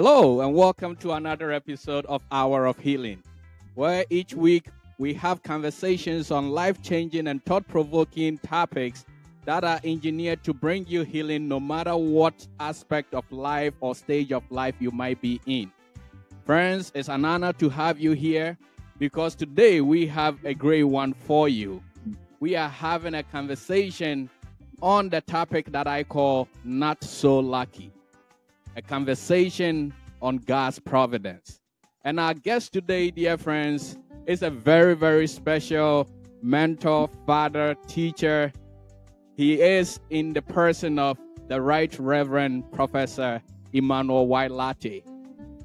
Hello, and welcome to another episode of Hour of Healing, where each week we have conversations on life changing and thought provoking topics that are engineered to bring you healing no matter what aspect of life or stage of life you might be in. Friends, it's an honor to have you here because today we have a great one for you. We are having a conversation on the topic that I call Not So Lucky a conversation on God's providence. And our guest today, dear friends, is a very, very special mentor, father, teacher. He is in the person of the Right Reverend Professor Emmanuel Y. Lartey.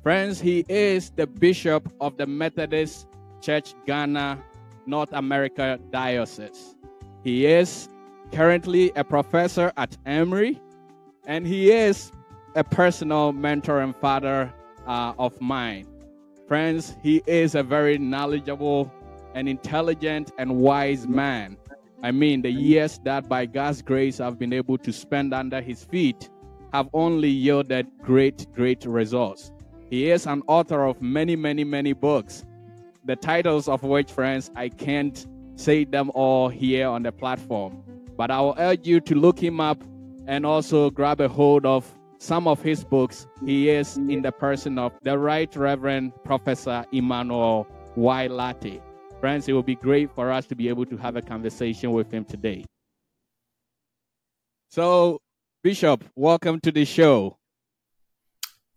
Friends, he is the Bishop of the Methodist Church Ghana, North America Diocese. He is currently a professor at Emory, and he is a personal mentor and father uh, of mine. Friends, he is a very knowledgeable and intelligent and wise man. I mean, the years that by God's grace I've been able to spend under his feet have only yielded great, great results. He is an author of many, many, many books, the titles of which, friends, I can't say them all here on the platform. But I will urge you to look him up and also grab a hold of some of his books, he is in the person of the Right Reverend Professor Emmanuel Y. Lartey. Friends, it will be great for us to be able to have a conversation with him today. So, Bishop, welcome to the show.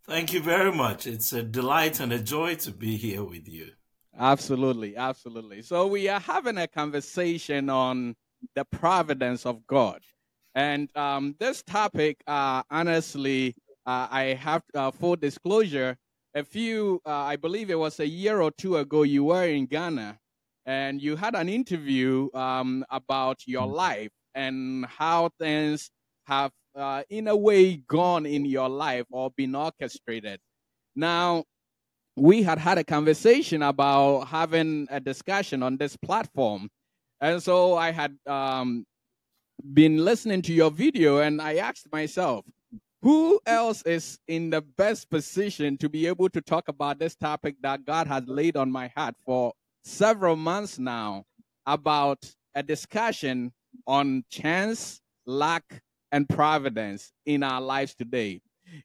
Thank you very much. It's a delight and a joy to be here with you. Absolutely, absolutely. So, we are having a conversation on the providence of God. And um, this topic, uh, honestly, uh, I have uh, full disclosure. A few, uh, I believe it was a year or two ago, you were in Ghana and you had an interview um, about your mm. life and how things have, uh, in a way, gone in your life or been orchestrated. Now, we had had a conversation about having a discussion on this platform. And so I had um, been listening to your video and I asked myself, who else is in the best position to be able to talk about this topic that God has laid on my heart for several months now about a discussion on chance, luck, and providence in our lives today?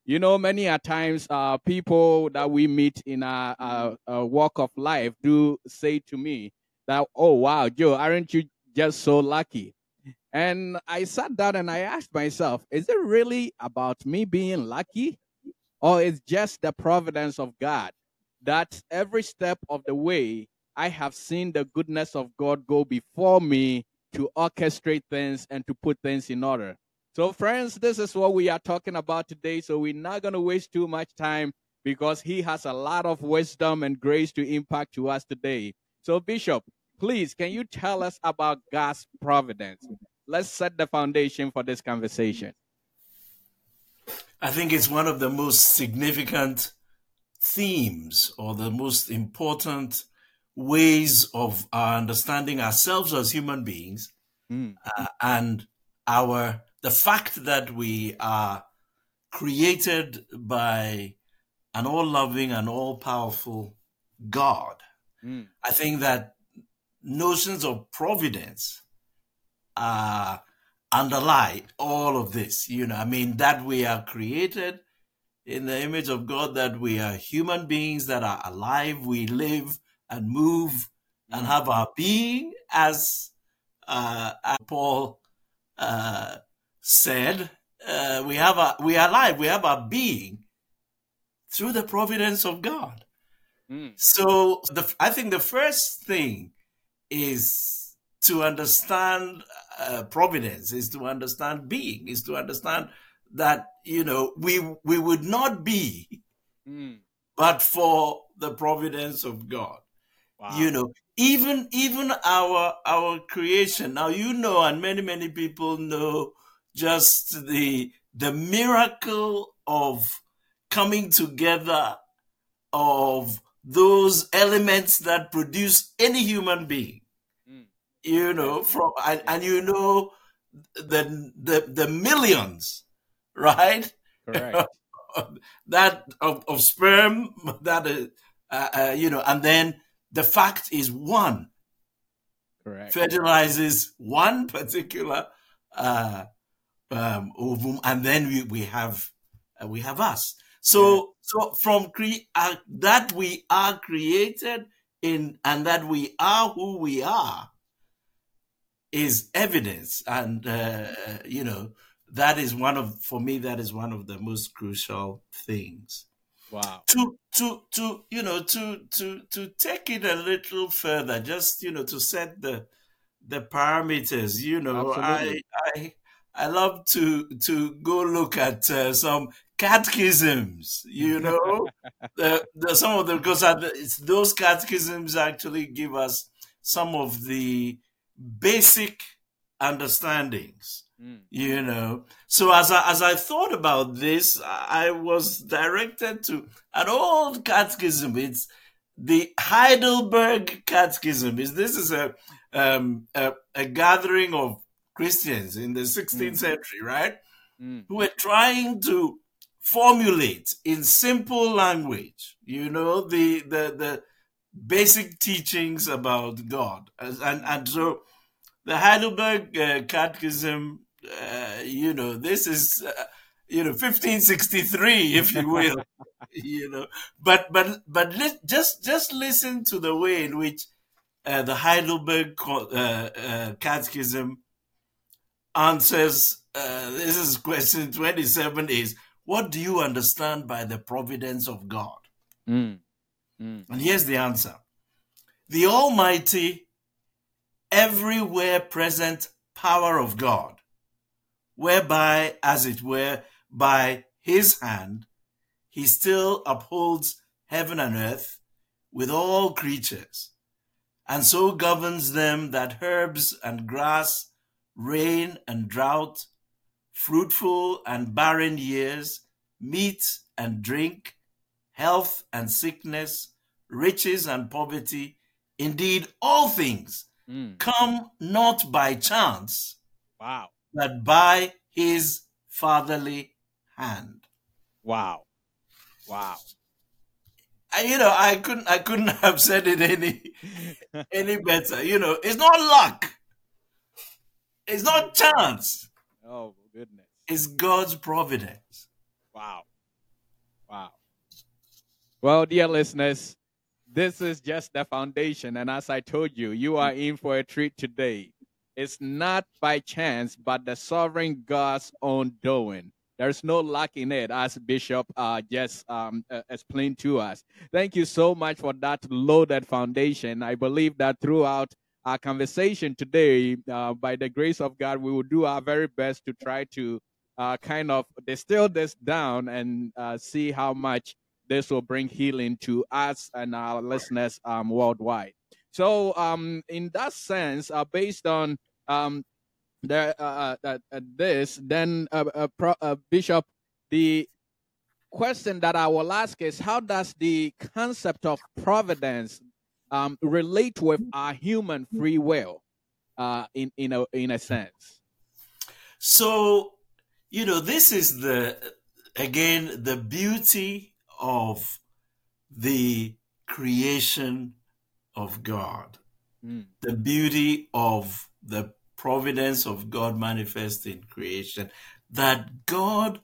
You know, many a times uh, people that we meet in our, uh, walk of life do say to me that, oh, wow, Joe, aren't you just so lucky? And I sat down and I asked myself, is it really about me being lucky? Or is just the providence of God that every step of the way I have seen the goodness of God go before me to orchestrate things and to put things in order? So, friends, this is what we are talking about today. So, we're not going to waste too much time because he has a lot of wisdom and grace to impact to us today. So, Bishop, please, can you tell us about God's providence? Let's set the foundation for this conversation. I think it's one of the most significant themes or the most important ways of our understanding ourselves as human beings mm. uh, and our the fact that we are created by an all-loving and all-powerful God. Mm. I think that notions of providence uh, underlie all of this. You know, I mean, that we are created in the image of God, that we are human beings that are alive, we live and move and have our being, as, uh, as Paul uh, said. Uh, we have a we are alive. We have our being through the providence of God. Mm. So the, I think the first thing is to understand uh, providence, is to understand being, is to understand that you know we we would not be, mm. but for the providence of God. Wow. You know, even even our our creation. Now you know, and many many people know just the the miracle of coming together of those elements that produce any human being you know, from and, and you know the the the millions, right? Correct. that of, of sperm that uh, uh, uh, you know, and then the fact is one Correct. fertilizes one particular uh, um, ovum, and then we, we have uh, we have us. So yeah. so from cre- uh, that we are created in, and that we are who we are, is evidence, and uh, you know that is one of for me that is one of the most crucial things. Wow. To to to you know to to to take it a little further, just you know to set the the parameters. You know, Absolutely. I I I love to to go look at uh, some catechisms. You know, the, the, some of them because those catechisms actually give us some of the basic understandings. Mm. You know, so as I as I thought about this, I was directed to an old catechism. It's the Heidelberg Catechism. Is this is a um, a, a gathering of Christians in the 16th mm. century, right? Mm. Who were trying to formulate in simple language, you know, the the the basic teachings about God, and and so the Heidelberg uh, Catechism, uh, you know, this is. Uh, you know 1563 if you will you know but but but li- just just listen to the way in which uh, the heidelberg uh, uh, catechism answers uh, this is question 27 is what do you understand by the providence of god mm. Mm. and here's the answer the almighty everywhere present power of god whereby as it were by his hand he still upholds heaven and earth with all creatures and so governs them that herbs and grass rain and drought, fruitful and barren years, meat and drink, health and sickness, riches and poverty, indeed all things mm. come not by chance, wow, but by his fatherly hand. Wow. Wow. And, you know, I couldn't I couldn't have said it any any better. You know, it's not luck. It's not chance. Oh goodness. It's God's providence. Wow. Wow. Well, dear listeners, this is just the foundation. And as I told you, you are in for a treat today. It's not by chance, but the sovereign God's own doing. There's no luck in it, as Bishop uh, just um, uh, explained to us. Thank you so much for that loaded foundation. I believe that throughout our conversation today, uh, by the grace of God, we will do our very best to try to uh, kind of distill this down and uh, see how much this will bring healing to us and our listeners um, worldwide. So, um, in that sense, uh, based on um, the, uh, uh, this, then Pro, Bishop, the question that I will ask is how does the concept of providence um, relate with our human free will uh, in in a in a sense. So, you know, this is the again the beauty of the creation of God, mm. the beauty of the providence of God manifest in creation, that God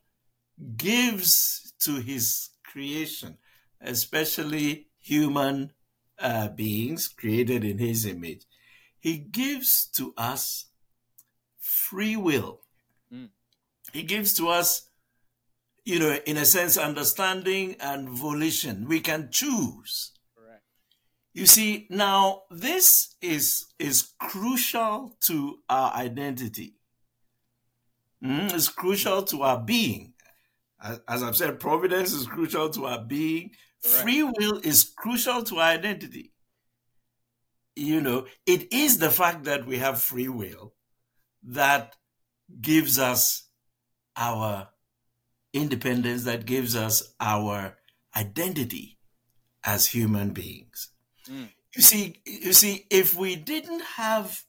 gives to His creation, especially human uh, beings created in his image, he gives to us free will. Mm. He gives to us, you know, in a sense, understanding and volition. We can choose. Correct. You see, now this is is crucial to our identity. Mm, it's crucial to our being. As, as I've said, providence is crucial to our being Free will is crucial to our identity. You know, it is the fact that we have free will that gives us our independence, that gives us our identity as human beings. Mm. You see, you see, if we didn't have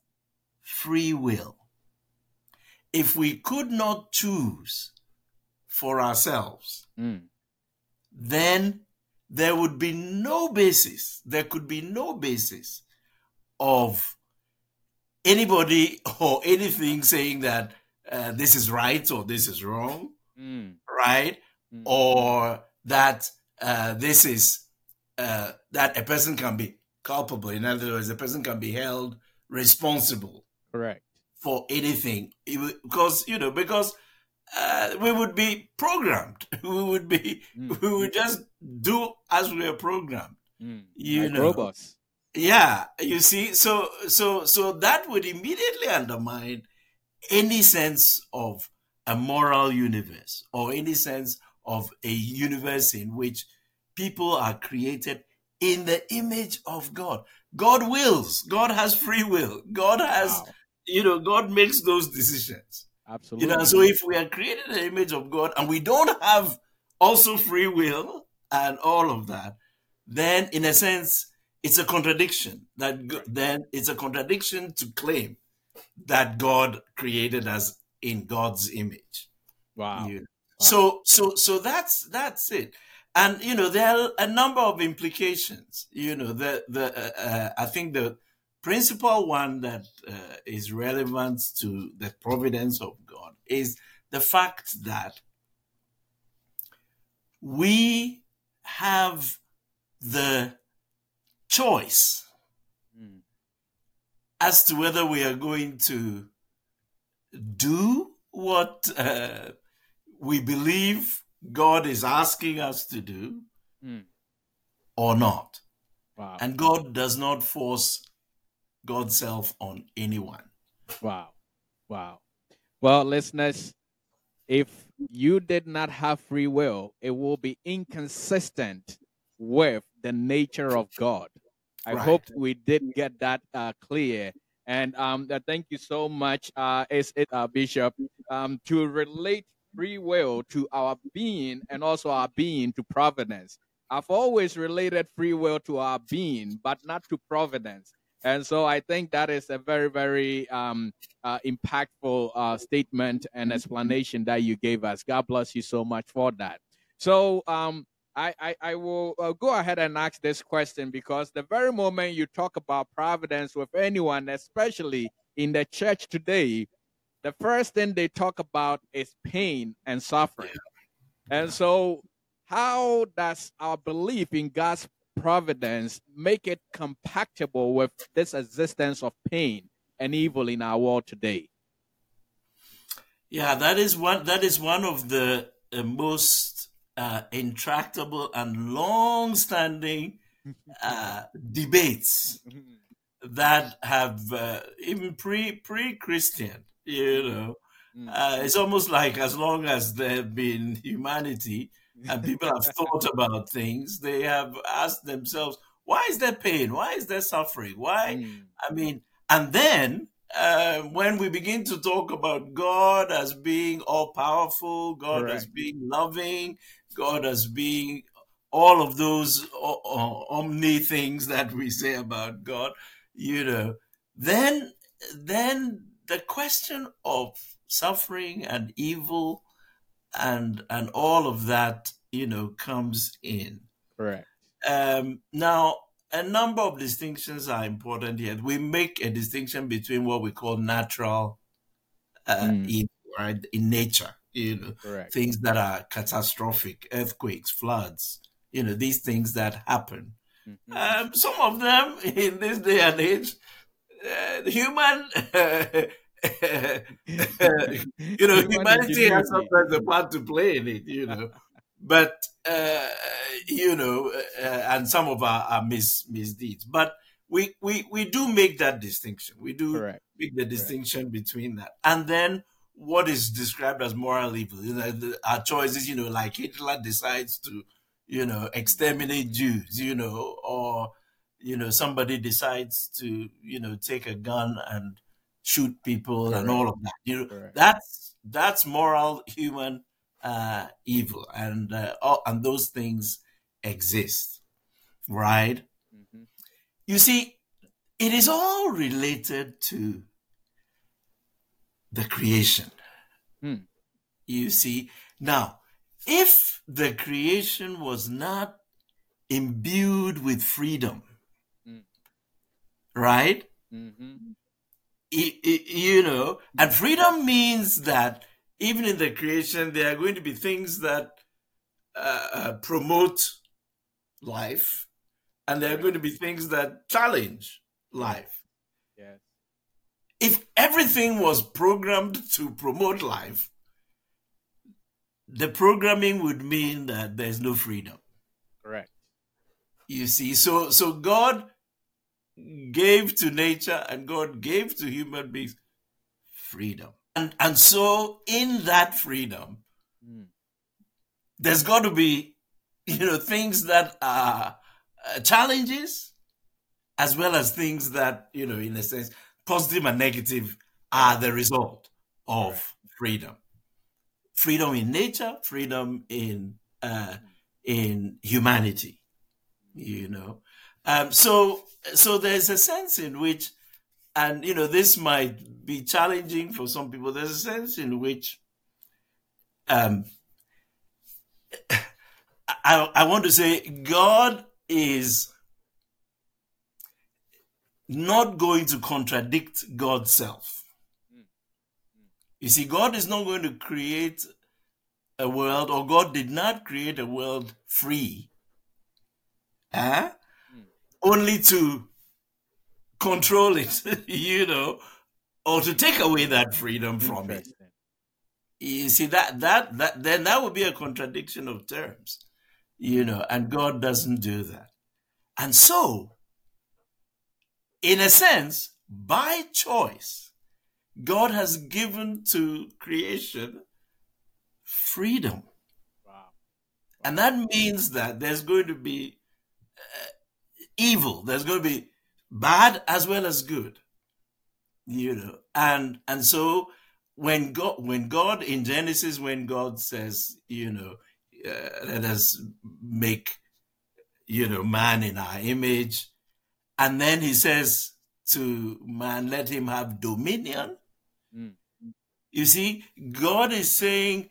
free will, if we could not choose for ourselves, Mm. then there would be no basis, there could be no basis of anybody or anything saying that uh, this is right or this is wrong, Mm. right? Mm. Or that uh, this is uh, that a person can be culpable. In other words, a person can be held responsible Correct. for anything would- because you know because uh, we would be programmed. We would be Mm. we would just do as we are programmed. Mm. You like know. robots. Yeah, you see, so so so that would immediately undermine any sense of a moral universe or any sense of a universe in which people are created in the image of God. God wills. God has free will. God has, Wow. you know, God makes those decisions. Absolutely. You know, so if we are created in the image of God and we don't have also free will and all of that, then in a sense, it's a contradiction. That then it's a contradiction to claim that God created us in God's image. wow. You know. So so so that's that's it. And you know there are a number of implications. You know the the uh, uh, I think the principal one that uh, is relevant to the providence of God is the fact that we have the choice Mm. as to whether we are going to do what uh, we believe God is asking us to do Mm. or not. Wow. And God does not force God's self on anyone. Wow. Wow. Well, listeners, if you did not have free will, it will be inconsistent with the nature of God. I Right. hope we did get that uh, clear. And um, thank you so much, uh, uh, Bishop, um, to relate free will to our being and also our being to providence. I've always related free will to our being, but not to providence. And so I think that is a very, very um, uh, impactful uh, statement and explanation that you gave us. God bless you so much for that. So um, I, I, I will uh, go ahead and ask this question because the very moment you talk about providence with anyone, especially in the church today, the first thing they talk about is pain and suffering. And so, how does our belief in God's providence make it compatible with this existence of pain and evil in our world today? Yeah, that is one. That is one of the uh, most uh, intractable and long-standing uh, debates that have uh, even pre pre Christian. You know, Mm. uh, it's almost like as long as there have been humanity and people have thought about things, they have asked themselves, "Why is there pain? Why is there suffering? Why?" Mm. I mean, and then uh, when we begin to talk about God as being all powerful, God as being loving, God as being all of those o- o- omni things that we say about God, you know, then then the question of suffering and evil and and all of that, you know, comes in. Correct. Um, now, a number of distinctions are important here. We make a distinction between what we call natural uh, Mm. evil, right, in nature, you know, Correct. things that are catastrophic, earthquakes, floods, you know, these things that happen. Mhm. Um, some of them in this day and age, uh, human, you know, Human humanity has sometimes a part to play in it, you know. But uh, you know, uh, and some of our, our mis- misdeeds. But we, we we do make that distinction. We do Correct. make the distinction between that, and then what is described as moral evil. You know, our choices. You know, like Hitler decides to, you know, exterminate Jews. You know, or you know, somebody decides to, you know, take a gun and shoot people and all of that. You know, Correct. that's that's moral human uh, evil, and uh, all, and those things exist, right? Mhm. You see, it is all related to the creation. Hmm. You see, now if the creation was not imbued with freedom, Mm. right? Mm-hmm. You know, and freedom means that even in the creation, there are going to be things that uh, uh, promote life, and there are going to be things that challenge life. If everything was programmed to promote life, the programming would mean that there's no freedom. Correct. You see, so so God gave to nature and God gave to human beings freedom. And and so in that freedom, Mm. there's got to be you know things that are uh, challenges as well as things that you know in a sense positive and negative are the result of freedom. Freedom in nature freedom in uh, in humanity you know. Um, so so there's a sense in which and you know this might be challenging for some people there's a sense in which um, I, I want to say God is not going to contradict God's self. You see, God is not going to create a world, or God did not create a world free, eh? only to control it, you know, or to take away that freedom from it. You see that that that then that would be a contradiction of terms, you know, and God doesn't do that. And so, in a sense, by choice, God has given to creation freedom. Wow. And that means that there's going to be uh, evil, there's going to be bad as well as good. You know, and and so when God when God in Genesis when God says, you know, uh, let us make you know man in our image and then he says to man let him have dominion Mm. you see god is saying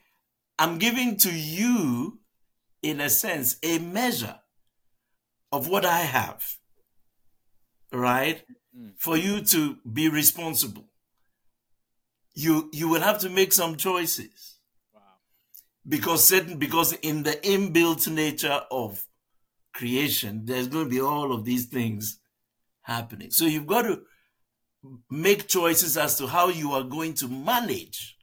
i'm giving to you in a sense a measure of what i have right Mm. for you to be responsible you you will have to make some choices Wow. because certain because in the inbuilt nature of creation there's going to be all of these things happening. So you've got to make choices as to how you are going to manage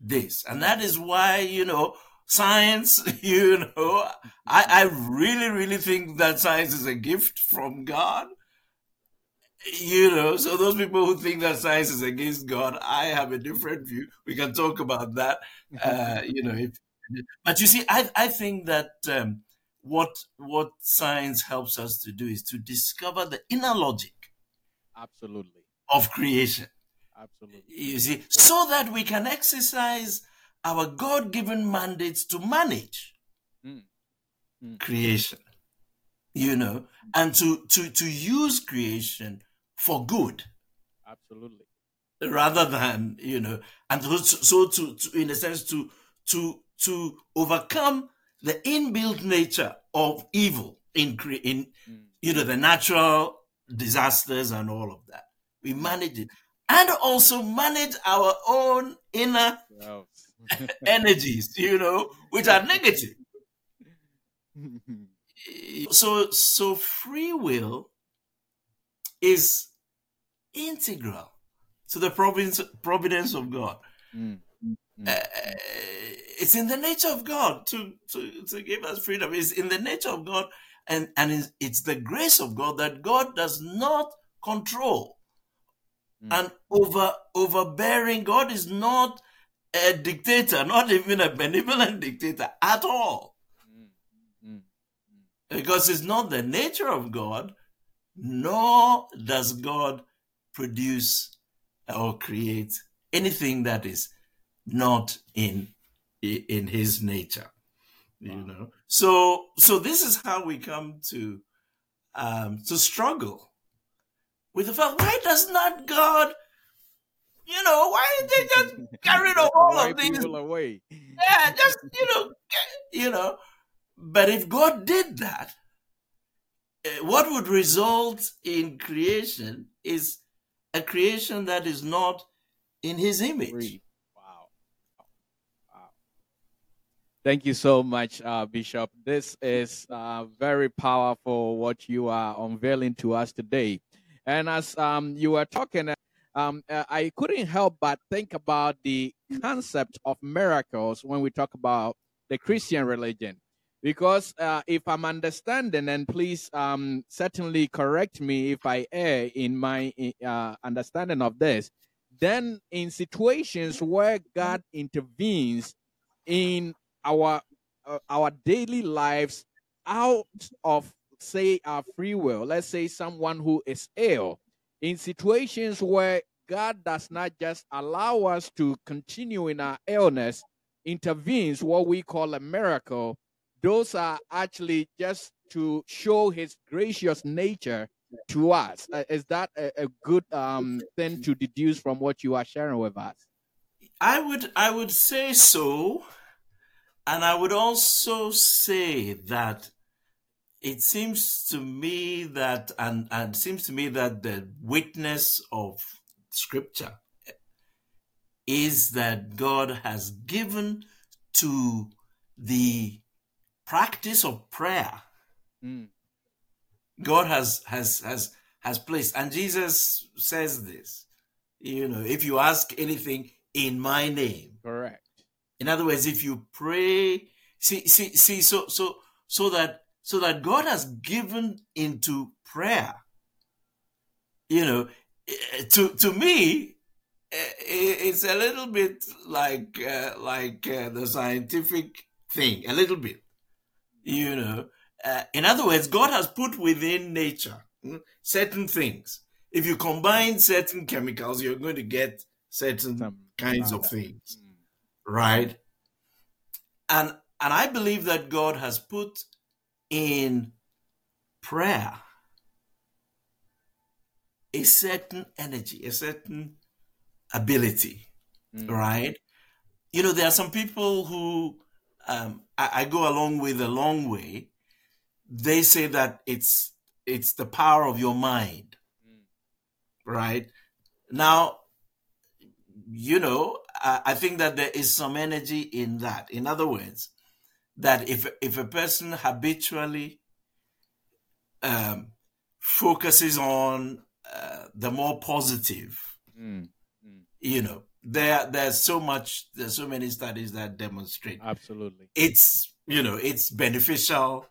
this. And that is why you know science you know i i really really think that science is a gift from god. You know so those people who think that science is against god i have a different view. We can talk about that uh you know if, but you see i i think that um what what science helps us to do is to discover the inner logic Absolutely. of creation Absolutely. you see so that we can exercise our god-given mandates to manage Mm. Mm. creation you know and to to to use creation for good Absolutely. rather than you know and so, so to, to in a sense to to to overcome the inbuilt nature of evil in in Mm. you know the natural disasters and all of that we manage it and also manage our own inner Wow. energies you know which are negative so so free will is integral to the providence providence of god Mm. Uh, it's in the nature of God to, to, to give us freedom. It's in the nature of God, and, and it's, it's the grace of God that God does not control. Mm. And over overbearing, God is not a dictator, not even a benevolent dictator at all. Mm. Mm. Because it's not the nature of God, nor does God produce or create anything that is not in in his nature you Wow. know so so this is how we come to um to struggle with the fact why does not god you know, why did they just get rid of all of these? away. Yeah, just you know, get, you know. But if God did that, eh, what would result in creation is a creation that is not in His image. Free. Wow. Wow. Thank you so much, uh, Bishop. This is uh, very powerful what you are unveiling to us today. And as um, you were talking, um, uh, I couldn't help but think about the concept of miracles when we talk about the Christian religion. Because uh, if I'm understanding, and please um, certainly correct me if I err in my uh, understanding of this, then in situations where God intervenes in our uh, our daily lives out of say our free will. Let's say someone who is ill. In situations where god does not just allow us to continue in our illness intervenes what we call a miracle. Those are actually just to show his gracious nature to us. Uh, is that a, a good um, thing to deduce from what you are sharing with us? I would i would say so and I would also say that it seems to me that, and, and it seems to me that the witness of Scripture is that God has given to the practice of prayer. Mm. God has has has has placed, and Jesus says this. You know, if you ask anything in my name, correct in other words, if you pray, see, see, see, so, so, so that, so that God has given into prayer. You know, eh, to to me, eh, it's a little bit like uh, like uh, the scientific thing, a little bit. You know, uh, in other words, God has put within nature hmm, certain things. If you combine certain chemicals, you're going to get certain kinds of things right? And and I believe that God has put in prayer a certain energy, a certain ability, mm. right? You know, there are some people who um, I, I go along with a long way. They say that it's it's the power of your mind, mm. right? Now, you know, I think that there is some energy in that. In other words, that if if a person habitually um, focuses on uh, the more positive, mm, mm. you know, there there's so much there's so many studies that demonstrate absolutely it's you know it's beneficial.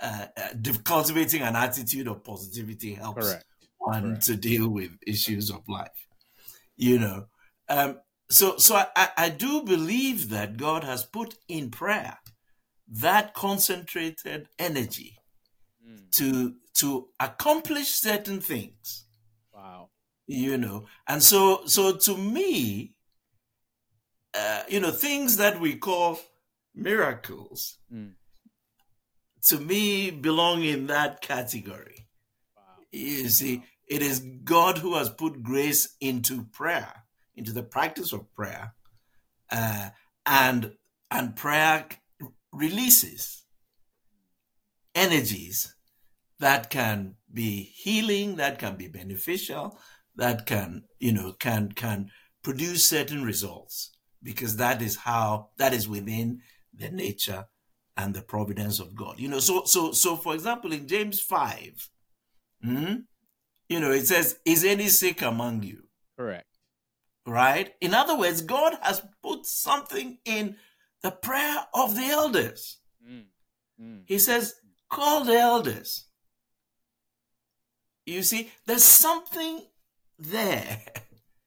Uh, uh, cultivating an attitude of positivity helps Correct. one Correct. to deal with issues of life. You know, um, so so I, I do believe that God has put in prayer that concentrated energy mm. to to accomplish certain things. Wow. You know, and so so to me, uh, you know, things that we call miracles, mm. to me belong in that category. Wow. You see, it is God who has put grace into prayer into the practice of prayer, uh, and and prayer releases energies that can be healing, that can be beneficial, that can you know can can produce certain results because that is how that is within the nature and the providence of God. You know, so so so for example, in James five, hmm, you know, it says, "Is any sick among you?" Correct right? In other words, God has put something in the prayer of the elders. Mm. Mm. He says, call the elders. You see, there's something there.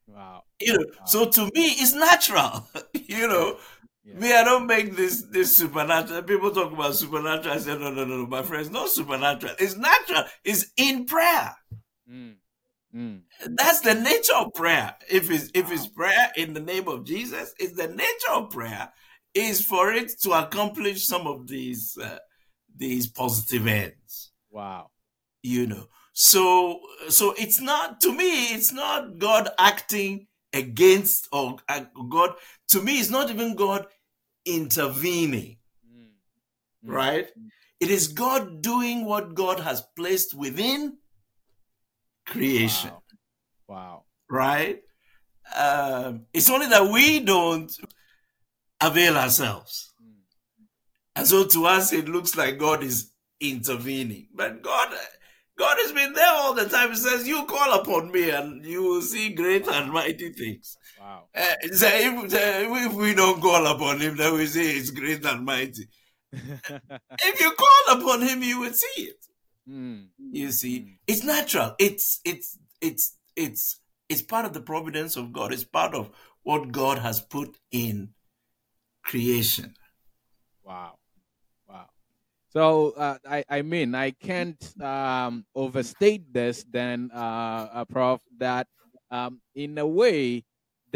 Wow. You know, wow. so to me, it's natural. you know, yeah. me, I don't make this this supernatural. People talk about supernatural. I say, no, no, no, no, my friends, not supernatural. It's natural. It's in prayer. Mm. Mm. That's the nature of prayer. If it's if it's prayer in the name of Jesus, it's the nature of prayer is for it to accomplish some of these uh, these positive ends. Wow. You know. So so it's not to me it's not God acting against or uh, God. To me, it's not even God intervening, mm. right? It is God doing what God has placed within creation. Wow. wow. Right? Um, it's only that we don't avail ourselves. Mm. And so to us, it looks like God is intervening. But God, God has been there all the time. He says, You call upon me and you will see great and mighty things. Wow. Uh, so if, if, we don't call upon him, then we say it's great and mighty. if you call upon him, you will see it. Mm. You see, mm. it's natural. It's it's it's it's it's part of the providence of God. It's part of what God has put in creation. Wow. Wow. So uh, I I mean I can't um, overstate this then uh, uh prof that um, in a way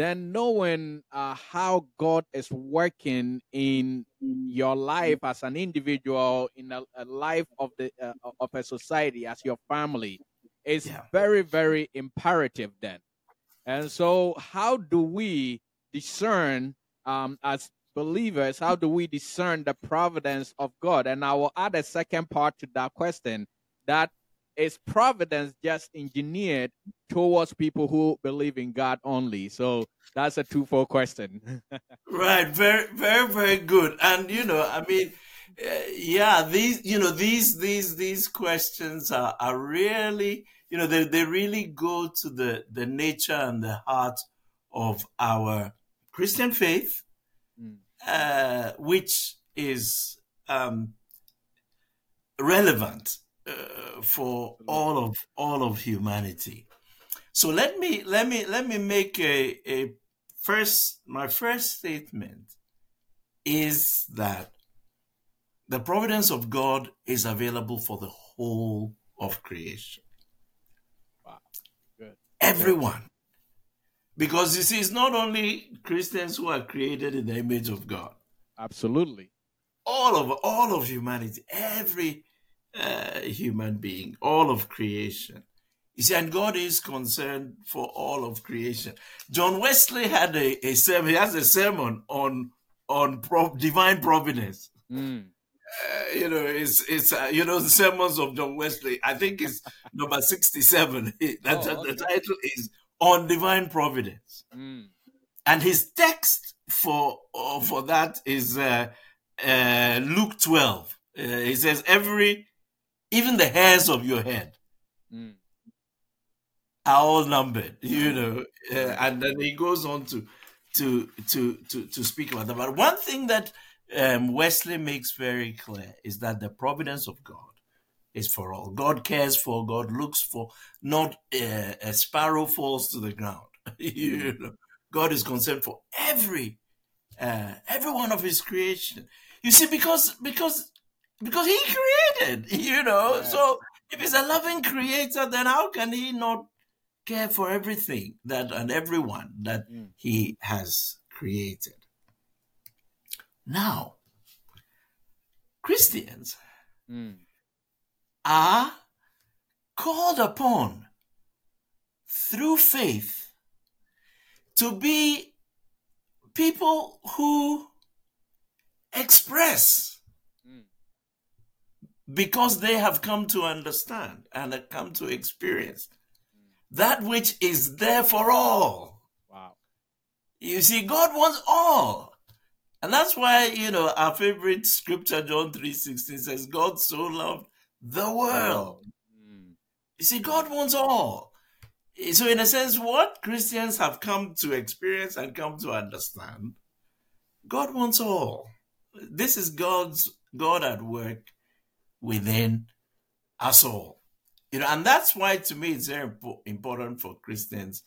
then knowing uh, how God is working in your life as an individual, in a, a life of the uh, of a society, as your family, is yeah. very very imperative. Then, and so how do we discern um, as believers? How do we discern the providence of God? And I will add a second part to that question: that is providence just engineered towards people who believe in God only? So that's a two-fold question. right. Very, very, very good. And you know, I mean, uh, yeah, these, you know, these, these, these questions are are really, you know, they they really go to the the nature and the heart of our Christian faith, mm. uh, which is um, relevant uh, for all of all of humanity. So let me let me let me make a, a first my first statement is that the providence of God is available for the whole of creation. Wow. Good. Everyone. Because you see, it's not only Christians who are created in the image of God. Absolutely. All of all of humanity, every uh, human being, all of creation. You see, and God is concerned for all of creation. John Wesley had a, a sermon. He has a sermon on on pro- divine providence. Mm. Uh, you know, it's it's uh, you know the sermons of John Wesley. I think it's number sixty-seven. That's oh, okay. the title is on divine providence, mm. and his text for uh, for that is uh, uh, Luke twelve. Uh, he says, "Every even the hairs of your head mm. are all numbered, you know. Uh, and then he goes on to to to to to speak about that. But one thing that um, Wesley makes very clear is that the providence of God is for all. God cares for. God looks for. Not uh, a sparrow falls to the ground. you know, God is concerned for every uh, every one of His creation. You see, because because because he created, you know. Yes. So if he's a loving creator, then how can he not care for everything that and everyone that mm. he has created? Now, Christians mm. are called upon through faith to be people who express because they have come to understand and have come to experience that which is there for all. Wow. You see, God wants all. And that's why, you know, our favorite scripture, John 3.16 says, God so loved the world. Mm. You see, God wants all. So in a sense, what Christians have come to experience and come to understand, God wants all. This is God's God at work within us all. You know, and that's why to me it's very important for Christians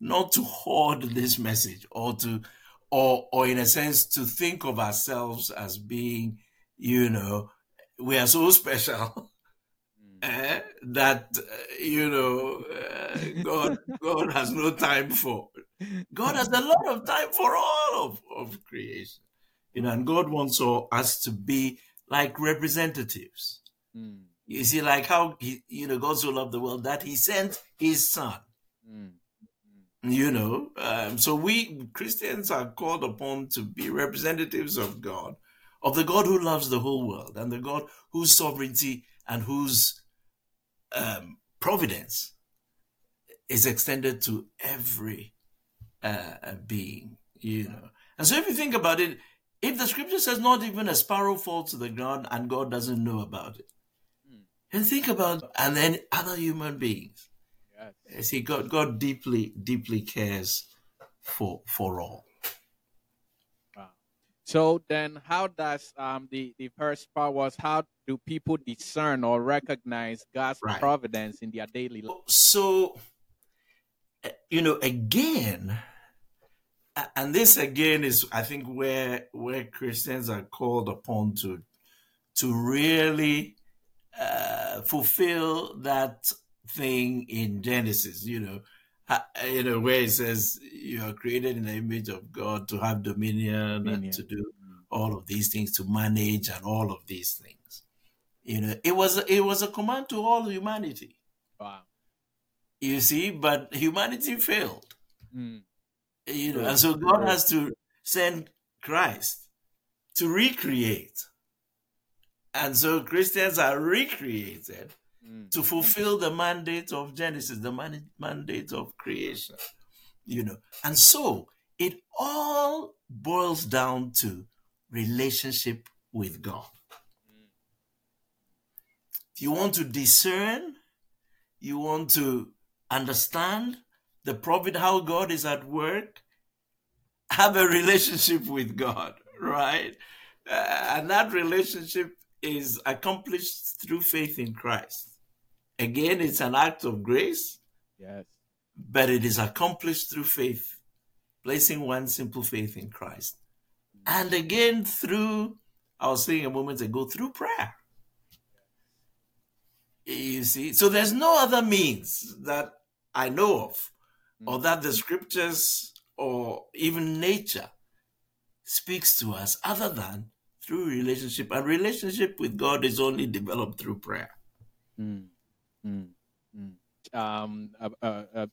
not to hoard this message or to or or in a sense to think of ourselves as being, you know, we are so special eh, that uh, you know uh, God God has no time for. God has a lot of time for all of, of creation. You know, and God wants all us to be like representatives. Mm. You see, like how he, you know, God so loved the world that he sent his son. Mm. You know, um, so we Christians are called upon to be representatives of God, of the God who loves the whole world, and the God whose sovereignty and whose um, providence is extended to every uh, being. You know, and so if you think about it, if the scripture says not even a sparrow falls to the ground and God doesn't know about it, mm. and think about and then other human beings. Yes. See, God, God deeply, deeply cares for for all. Wow. So then, how does um, the the first part was how do people discern or recognize God's right. providence in their daily life? So, eh, you know, again, and this again is i think where where christians are called upon to to really uh, fulfill that thing in genesis you know. You know where it says you are created in the image of god to have dominion, dominion. and to do all of these things to manage and all of these things. You know it was it was a command to all humanity. Wow. You see but humanity failed. Mm. You know, and so God has to send Christ to recreate. And so Christians are recreated mm. to fulfill the mandate of Genesis, the man- mandate of creation. You know, and so it all boils down to relationship with God. If you want to discern, you want to understand, the prophet, how God is at work, have a relationship with God, right? Uh, and that relationship is accomplished through faith in Christ. Again, it's an act of grace. Yes. But it is accomplished through faith, placing one simple faith in Christ. And again, through, I was saying a moment ago, through prayer. You see, so there's no other means that I know of or that the scriptures or even nature speaks to us other than through relationship. And relationship with God is only developed through prayer. Mm, mm, mm. Um, uh, uh, uh,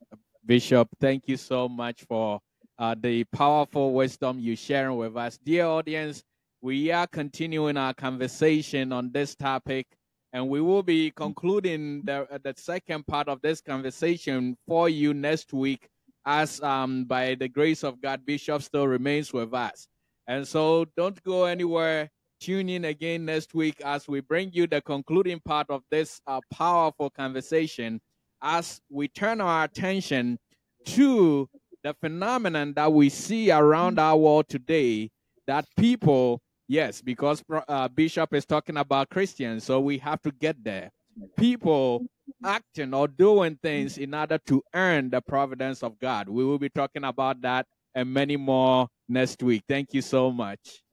Bishop, thank you so much for uh, the powerful wisdom you sharing with us. Dear audience, we are continuing our conversation on this topic, and we will be concluding the, uh, the second part of this conversation for you next week as um, by the grace of God, Bishop still remains with us. And so don't go anywhere. Tune in again next week as we bring you the concluding part of this uh, powerful conversation as we turn our attention to the phenomenon that we see around our world today that people, yes, because uh, Bishop is talking about Christians, so we have to get there. People acting or doing things in order to earn the providence of God. We will be talking about that and many more next week. Thank you so much.